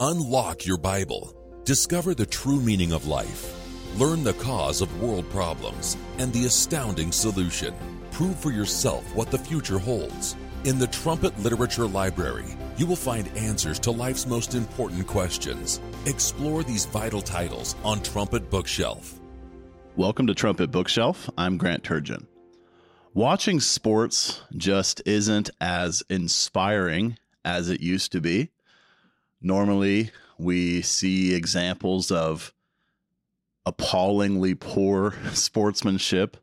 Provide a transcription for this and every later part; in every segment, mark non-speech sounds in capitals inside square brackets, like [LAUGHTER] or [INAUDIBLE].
Unlock your Bible. Discover the true meaning of life. Learn the cause of world problems and the astounding solution. Prove for yourself what the future holds. In the Trumpet Literature Library, you will find answers to life's most important questions. Explore these vital titles on Trumpet Bookshelf. Welcome to Trumpet Bookshelf. I'm Grant Turgeon. Watching sports just isn't as inspiring as it used to be. Normally, we see examples of appallingly poor [LAUGHS] sportsmanship.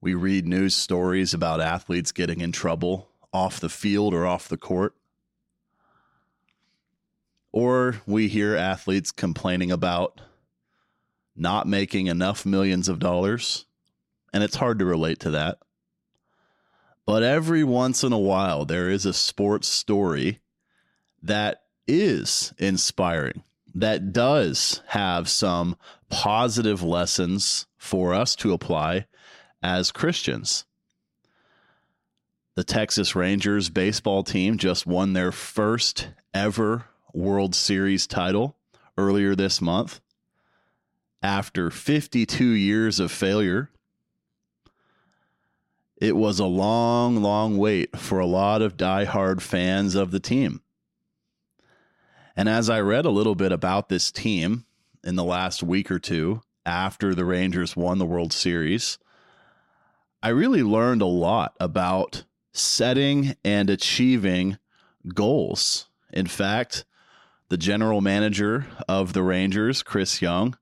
We read news stories about athletes getting in trouble off the field or off the court. Or we hear athletes complaining about not making enough millions of dollars and it's hard to relate to that. But every once in a while, there is a sports story that is inspiring, that does have some positive lessons for us to apply as Christians. The Texas Rangers baseball team just won their first ever World Series title earlier this month after 52 years of failure it was a long, long wait for a lot of die-hard fans of the team. And as I read a little bit about this team in the last week or two after the Rangers won the World Series, I really learned a lot about setting and achieving goals. In fact, the general manager of the Rangers, Chris Young,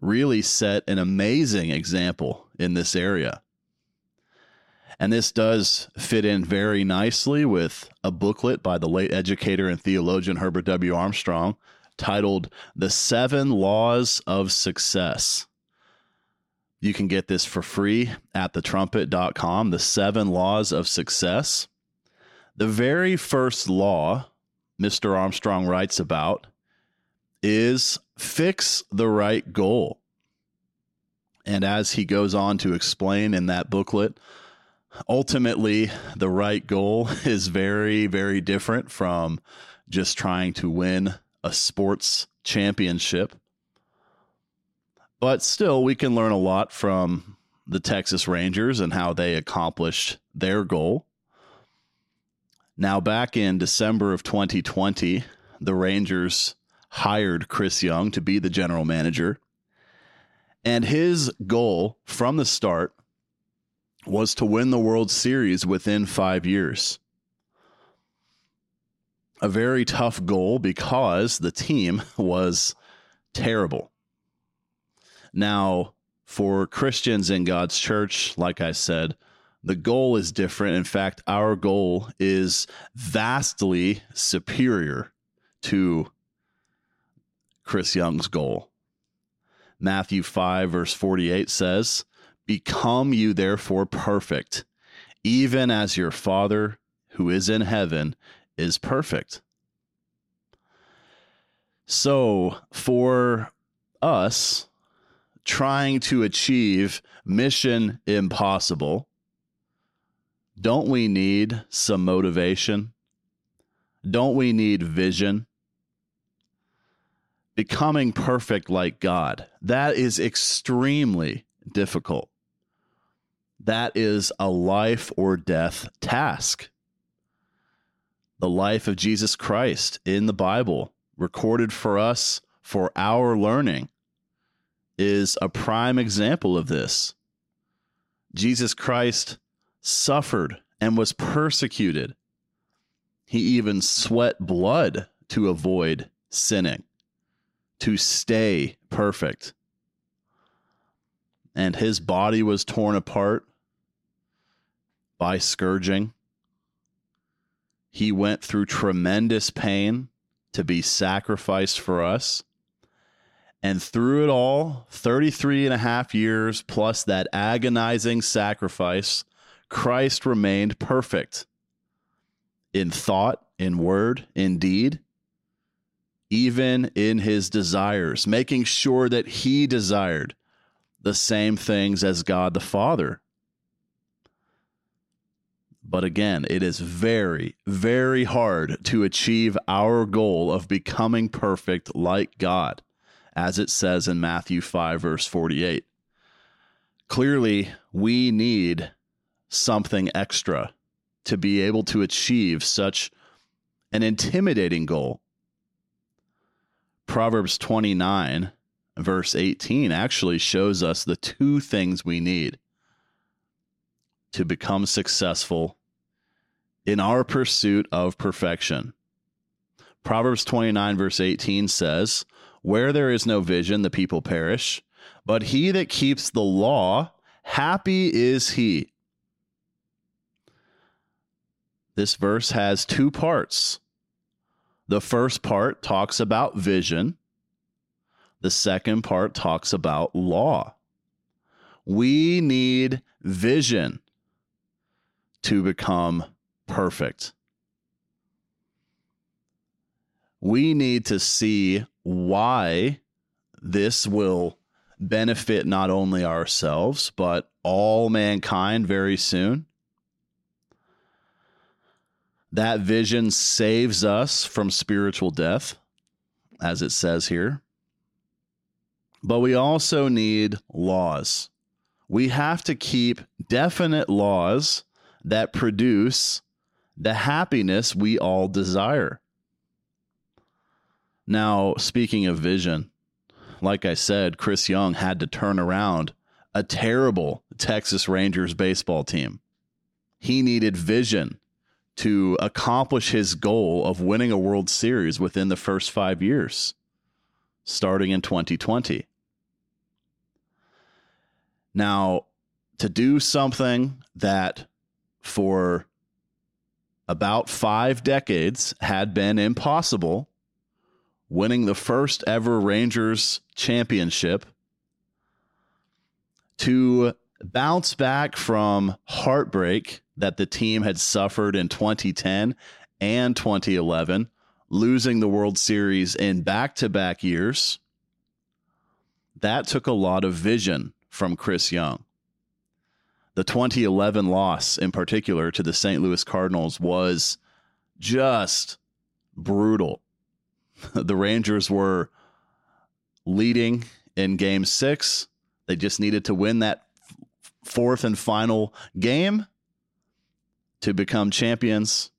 really set an amazing example in this area. And this does fit in very nicely with a booklet by the late educator and theologian Herbert W. Armstrong titled The Seven Laws of Success. You can get this for free at thetrumpet.com. The Seven Laws of Success. The very first law Mr. Armstrong writes about is fix the right goal. And as he goes on to explain in that booklet, ultimately the right goal [LAUGHS] is very very different from just trying to win a sports championship. But still we can learn a lot from the Texas Rangers and how they accomplished their goal. Now back in December of 2020 the Rangers hired Chris Young to be the general manager. And his goal from the start was to win the World Series within five years. A very tough goal because the team [LAUGHS] was terrible. Now, for Christians in God's church, like I said, the goal is different. In fact, our goal is vastly superior to Chris Young's goal. Matthew 5, verse 48 says, Become you therefore perfect, even as your Father who is in heaven is perfect. So, for us trying to achieve mission impossible, don't we need some motivation? Don't we need vision? Becoming perfect like God, that is extremely difficult. That is a life or death task. The life of Jesus Christ in the Bible, recorded for us for our learning, is a prime example of this. Jesus Christ suffered and was persecuted. He even sweat blood to avoid sinning, to stay perfect. And his body was torn apart by scourging. He went through tremendous pain to be sacrificed for us. And through it all, 33 and a half years plus that agonizing sacrifice, Christ remained perfect in thought, in word, in deed, even in his desires, making sure that he desired the same things as God the Father But again, it is very, very hard to achieve our goal of becoming perfect like God, as it says in Matthew 5, verse 48. Clearly, we need something extra to be able to achieve such an intimidating goal. Proverbs 29, verse 18, actually shows us the two things we need to become successful in our pursuit of perfection. Proverbs 29, verse 18 says, Where there is no vision, the people perish, but he that keeps the law, happy is he. This verse has two parts. The first part talks about vision, the second part talks about law. We need vision to become perfect. We need to see why this will benefit not only ourselves, but all mankind very soon. That vision saves us from spiritual death, as it says here. But we also need laws. We have to keep definite laws that produce the happiness we all desire. Now, speaking of vision, like I said, Chris Young had to turn around a terrible Texas Rangers baseball team. He needed vision to accomplish his goal of winning a World Series within the first five years, starting in 2020. Now, to do something that for about five decades had been impossible, winning the first ever Rangers championship, to bounce back from heartbreak that the team had suffered in 2010 and 2011, losing the World Series in back to back years. That took a lot of vision from Chris Young. The 2011 loss, in particular, to the St. Louis Cardinals was just brutal. [LAUGHS] the Rangers were leading in game six. They just needed to win that fourth and final game to become champions.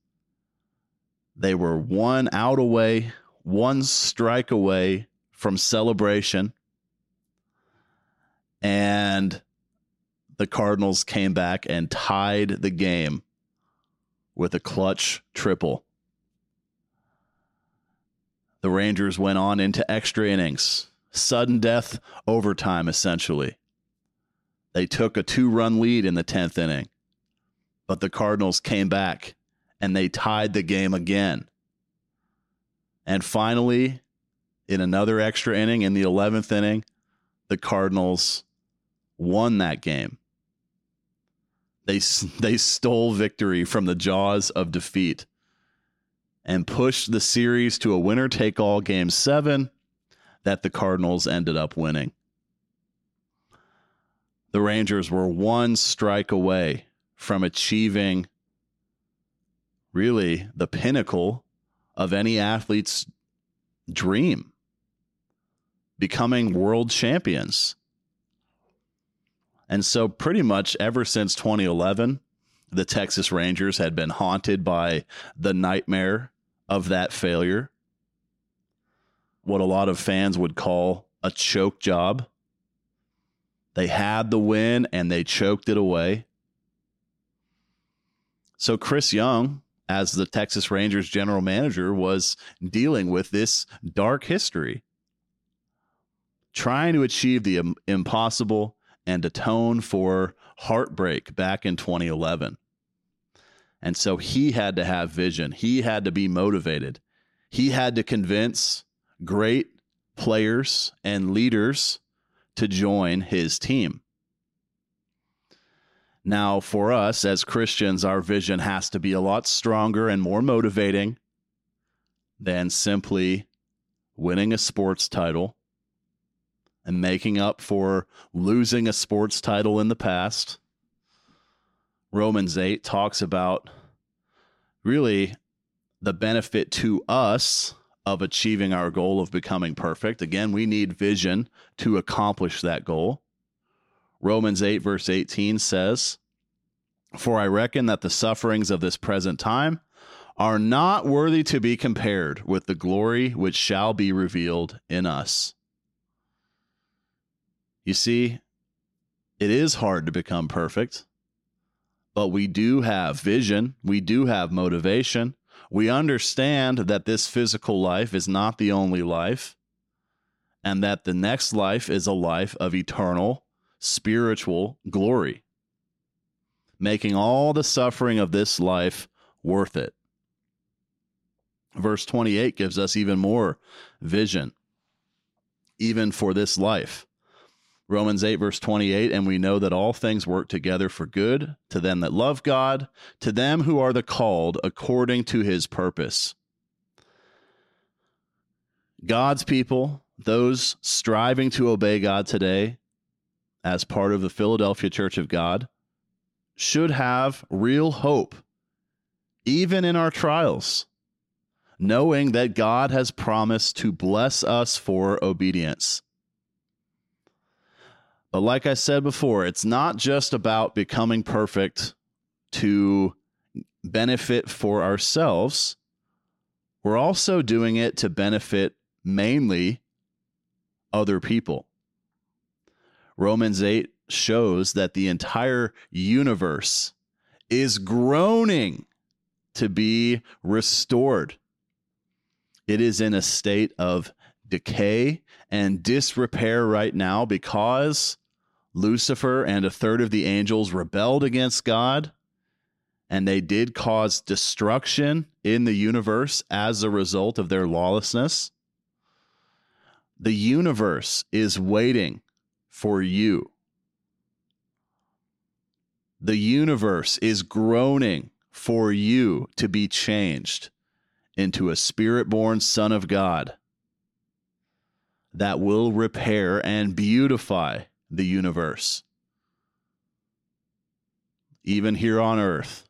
They were one out away, one strike away from celebration. And the Cardinals came back and tied the game with a clutch triple. The Rangers went on into extra innings, sudden death overtime, essentially. They took a two run lead in the 10th inning but the Cardinals came back and they tied the game again. And finally, in another extra inning, in the 11th inning, the Cardinals won that game. They, they stole victory from the jaws of defeat and pushed the series to a winner take all game seven that the Cardinals ended up winning. The Rangers were one strike away from achieving really the pinnacle of any athlete's dream becoming world champions. And so, pretty much ever since 2011, the Texas Rangers had been haunted by the nightmare of that failure. What a lot of fans would call a choke job. They had the win and they choked it away. So Chris Young, as the Texas Rangers general manager, was dealing with this dark history, trying to achieve the impossible and atone for heartbreak back in 2011. And so he had to have vision. He had to be motivated. He had to convince great players and leaders to join his team. Now, for us as Christians, our vision has to be a lot stronger and more motivating than simply winning a sports title and making up for losing a sports title in the past. Romans 8 talks about really the benefit to us of achieving our goal of becoming perfect. Again, we need vision to accomplish that goal. Romans 8, verse 18 says, For I reckon that the sufferings of this present time are not worthy to be compared with the glory which shall be revealed in us. You see, it is hard to become perfect, but we do have vision, we do have motivation. We understand that this physical life is not the only life, and that the next life is a life of eternal spiritual glory, making all the suffering of this life worth it. Verse 28 gives us even more vision, even for this life. Romans 8, verse 28, and we know that all things work together for good to them that love God, to them who are the called according to his purpose. God's people, those striving to obey God today as part of the Philadelphia Church of God, should have real hope, even in our trials, knowing that God has promised to bless us for obedience. But like I said before, it's not just about becoming perfect to benefit for ourselves. We're also doing it to benefit mainly other people. Romans 8 shows that the entire universe is groaning to be restored. It is in a state of decay and disrepair right now because Lucifer and a third of the angels rebelled against God, and they did cause destruction in the universe as a result of their lawlessness. The universe is waiting for you. The universe is groaning for you to be changed into a spirit born Son of God that will repair and beautify the universe. Even here on earth,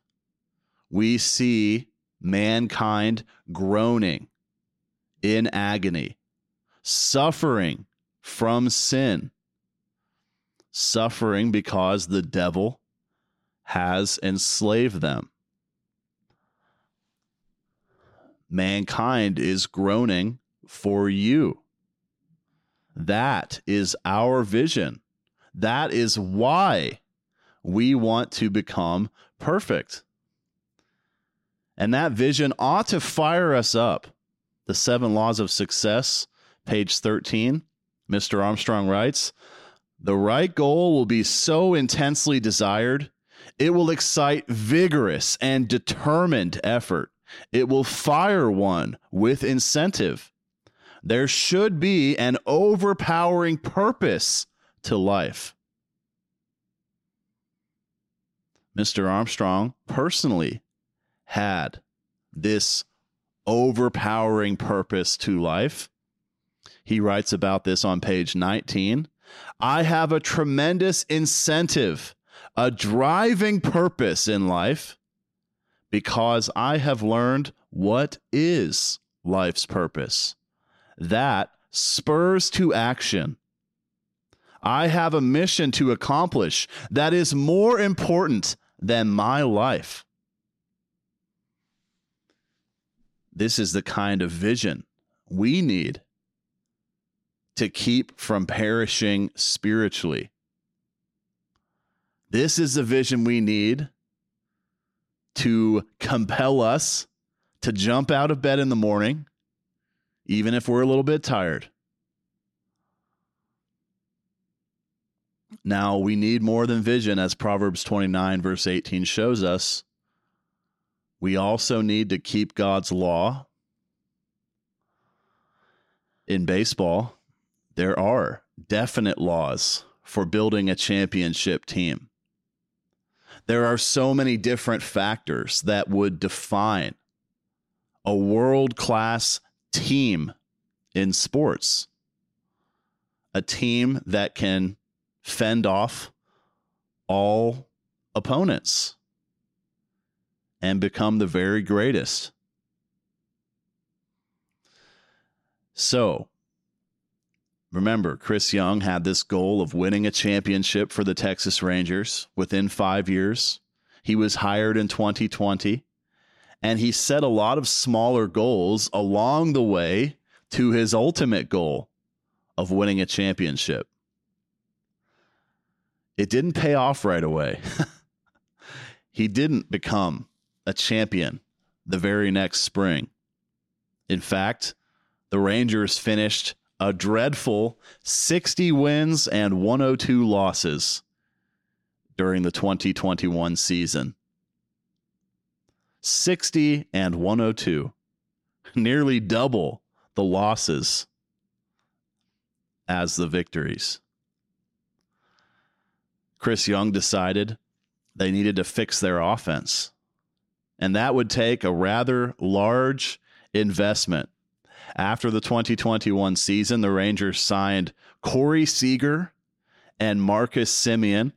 we see mankind groaning in agony, suffering from sin, suffering because the devil has enslaved them. Mankind is groaning for you. That is our vision. That is why we want to become perfect. And that vision ought to fire us up. The seven laws of success, page 13, Mr. Armstrong writes The right goal will be so intensely desired, it will excite vigorous and determined effort. It will fire one with incentive. There should be an overpowering purpose to life. Mr. Armstrong personally had this overpowering purpose to life. He writes about this on page 19. I have a tremendous incentive, a driving purpose in life because I have learned what is life's purpose. That spurs to action I have a mission to accomplish that is more important than my life. This is the kind of vision we need to keep from perishing spiritually. This is the vision we need to compel us to jump out of bed in the morning, even if we're a little bit tired, Now, we need more than vision, as Proverbs 29, verse 18 shows us. We also need to keep God's law. In baseball, there are definite laws for building a championship team. There are so many different factors that would define a world class team in sports, a team that can fend off all opponents. and become the very greatest. So, remember, Chris Young had this goal of winning a championship for the Texas Rangers within five years. He was hired in 2020, and he set a lot of smaller goals along the way to his ultimate goal of winning a championship. It didn't pay off right away. [LAUGHS] he didn't become a champion the very next spring. In fact, the Rangers finished a dreadful 60 wins and 102 losses during the 2021 season. 60 and 102, nearly double the losses as the victories. Chris Young decided they needed to fix their offense. And that would take a rather large investment. After the 2021 season, the Rangers signed Corey Seager and Marcus Semien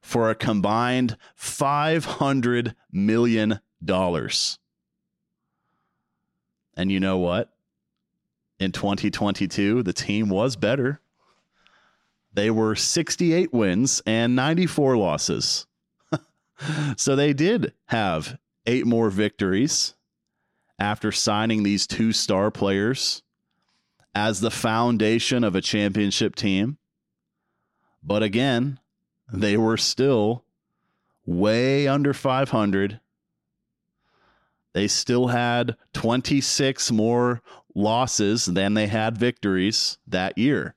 for a combined $500 million. And you know what? In 2022, the team was better. They were 68 wins and 94 losses. [LAUGHS] so they did have eight more victories after signing these two star players as the foundation of a championship team. But again, they were still way under 500. They still had 26 more losses than they had victories that year.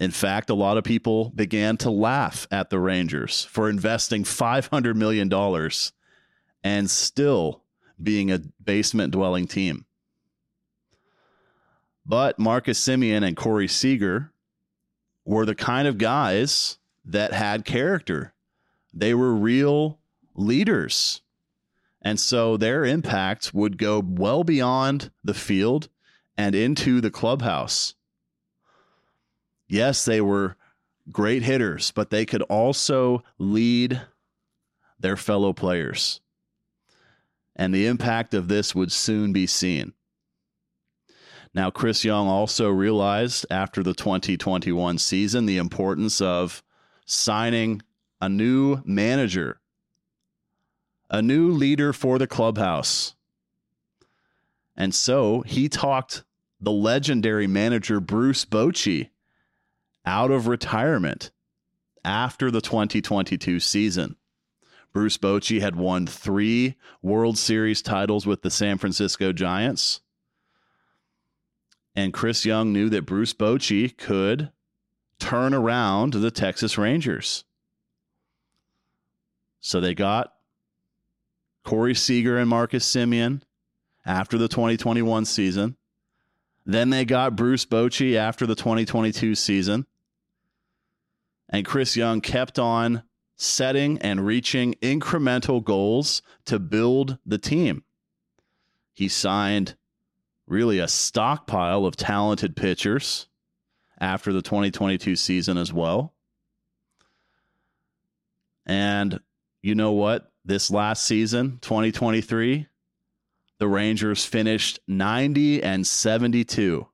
In fact, a lot of people began to laugh at the Rangers for investing $500 million and still being a basement dwelling team. But Marcus Semien and Corey Seager were the kind of guys that had character. They were real leaders. And so their impact would go well beyond the field and into the clubhouse yes, they were great hitters, but they could also lead their fellow players. And the impact of this would soon be seen. Now, Chris Young also realized after the 2021 season the importance of signing a new manager, a new leader for the clubhouse. And so he talked the legendary manager Bruce Bochy out of retirement after the 2022 season. Bruce Bochy had won three World Series titles with the San Francisco Giants. And Chris Young knew that Bruce Bochy could turn around the Texas Rangers. So they got Corey Seager and Marcus Semien after the 2021 season. Then they got Bruce Bochy after the 2022 season. And Chris Young kept on setting and reaching incremental goals to build the team. He signed really a stockpile of talented pitchers after the 2022 season as well. And you know what? This last season, 2023, the Rangers finished 90 and 72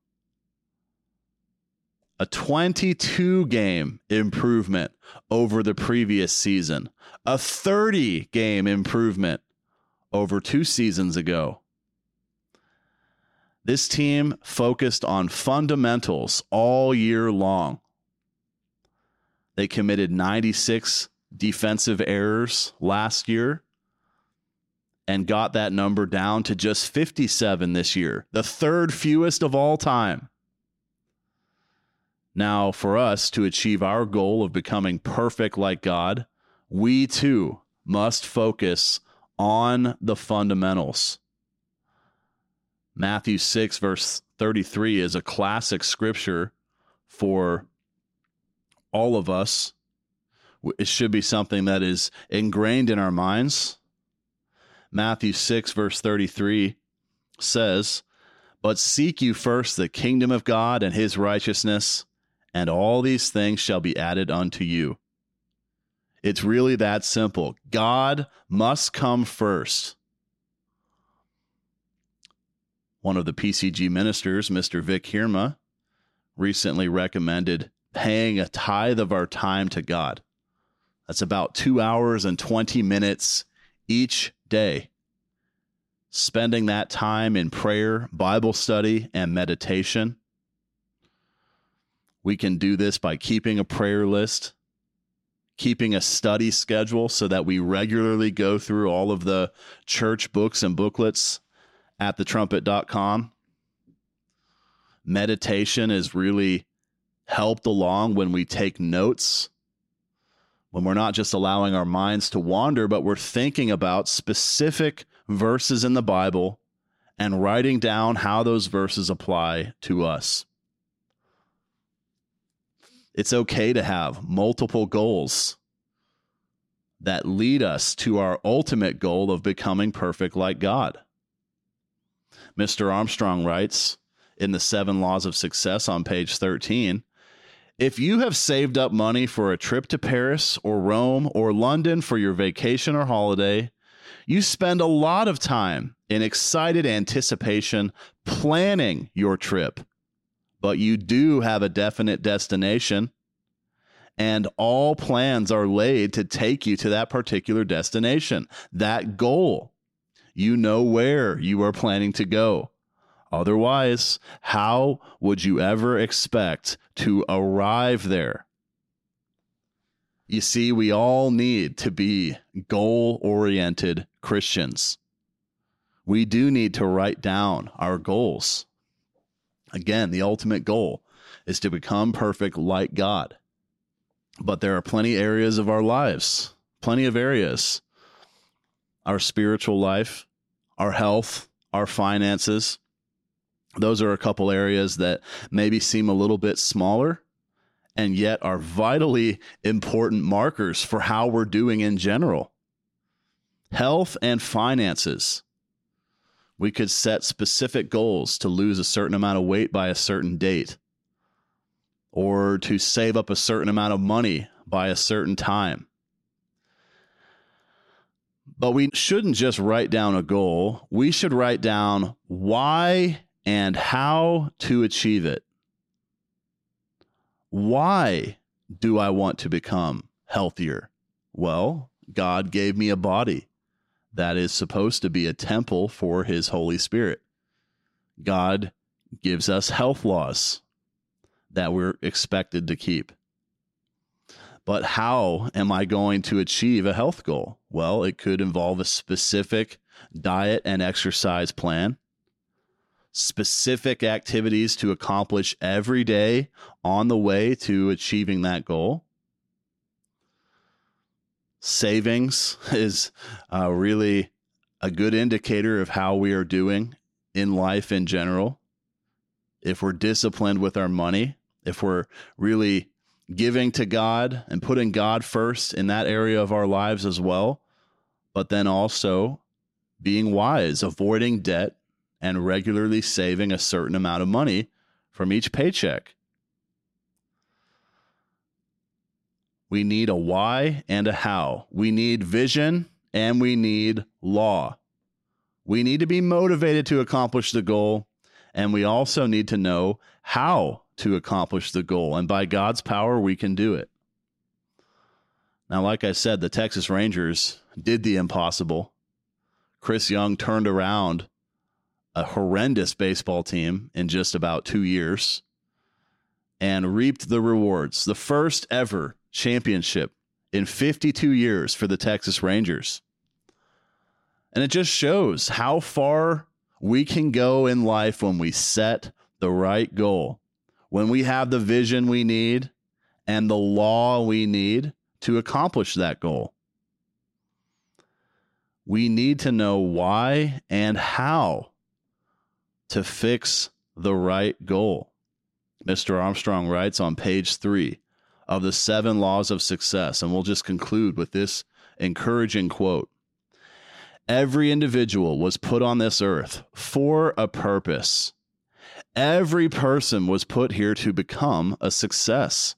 a 22 game improvement over the previous season, a 30 game improvement over two seasons ago. This team focused on fundamentals all year long. They committed 96 defensive errors last year and got that number down to just 57 this year, the third fewest of all time. Now, for us to achieve our goal of becoming perfect like God, we too must focus on the fundamentals. Matthew 6, verse 33 is a classic scripture for all of us. It should be something that is ingrained in our minds. Matthew 6, verse 33 says, But seek you first the kingdom of God and his righteousness and all these things shall be added unto you. It's really that simple. God must come first. One of the PCG ministers, Mr. Vic Hirma, recently recommended paying a tithe of our time to God. That's about two hours and 20 minutes each day. Spending that time in prayer, Bible study, and meditation. We can do this by keeping a prayer list, keeping a study schedule so that we regularly go through all of the church books and booklets at thetrumpet.com. Meditation is really helped along when we take notes, when we're not just allowing our minds to wander, but we're thinking about specific verses in the Bible and writing down how those verses apply to us. It's okay to have multiple goals that lead us to our ultimate goal of becoming perfect like God. Mr. Armstrong writes in the Seven Laws of Success on page 13 if you have saved up money for a trip to Paris or Rome or London for your vacation or holiday, you spend a lot of time in excited anticipation planning your trip but you do have a definite destination and all plans are laid to take you to that particular destination, that goal. You know where you are planning to go. Otherwise, how would you ever expect to arrive there? You see, we all need to be goal oriented Christians. We do need to write down our goals. Again, the ultimate goal is to become perfect like God. But there are plenty areas of our lives, plenty of areas. Our spiritual life, our health, our finances. Those are a couple areas that maybe seem a little bit smaller and yet are vitally important markers for how we're doing in general. Health and finances we could set specific goals to lose a certain amount of weight by a certain date or to save up a certain amount of money by a certain time. But we shouldn't just write down a goal. We should write down why and how to achieve it. Why do I want to become healthier? Well, God gave me a body that is supposed to be a temple for his Holy Spirit. God gives us health laws that we're expected to keep. But how am I going to achieve a health goal? Well, it could involve a specific diet and exercise plan, specific activities to accomplish every day on the way to achieving that goal savings [LAUGHS] is uh, really a good indicator of how we are doing in life in general. If we're disciplined with our money, if we're really giving to God and putting God first in that area of our lives as well, but then also being wise, avoiding debt, and regularly saving a certain amount of money from each paycheck. We need a why and a how. We need vision and we need law. We need to be motivated to accomplish the goal. And we also need to know how to accomplish the goal. And by God's power, we can do it. Now, like I said, the Texas Rangers did the impossible. Chris Young turned around a horrendous baseball team in just about two years and reaped the rewards. The first ever championship in 52 years for the Texas Rangers. And it just shows how far we can go in life when we set the right goal, when we have the vision we need and the law we need to accomplish that goal. We need to know why and how to fix the right goal. Mr. Armstrong writes on page three of the seven laws of success. And we'll just conclude with this encouraging quote Every individual was put on this earth for a purpose. Every person was put here to become a success.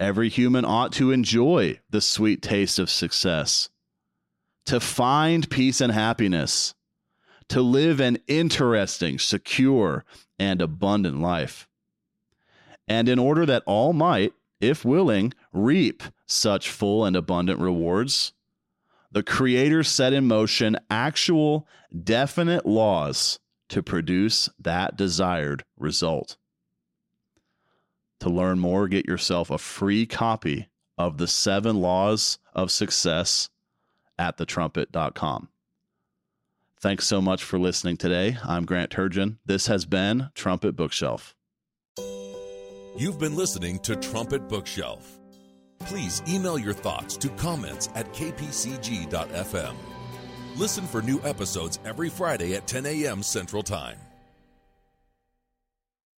Every human ought to enjoy the sweet taste of success, to find peace and happiness, to live an interesting, secure, and abundant life. And in order that all might, if willing, reap such full and abundant rewards, the Creator set in motion actual, definite laws to produce that desired result. To learn more, get yourself a free copy of the seven laws of success at thetrumpet.com. Thanks so much for listening today. I'm Grant Turgeon. This has been Trumpet Bookshelf. You've been listening to Trumpet Bookshelf. Please email your thoughts to comments at kpcg.fm. Listen for new episodes every Friday at 10 a.m. Central Time.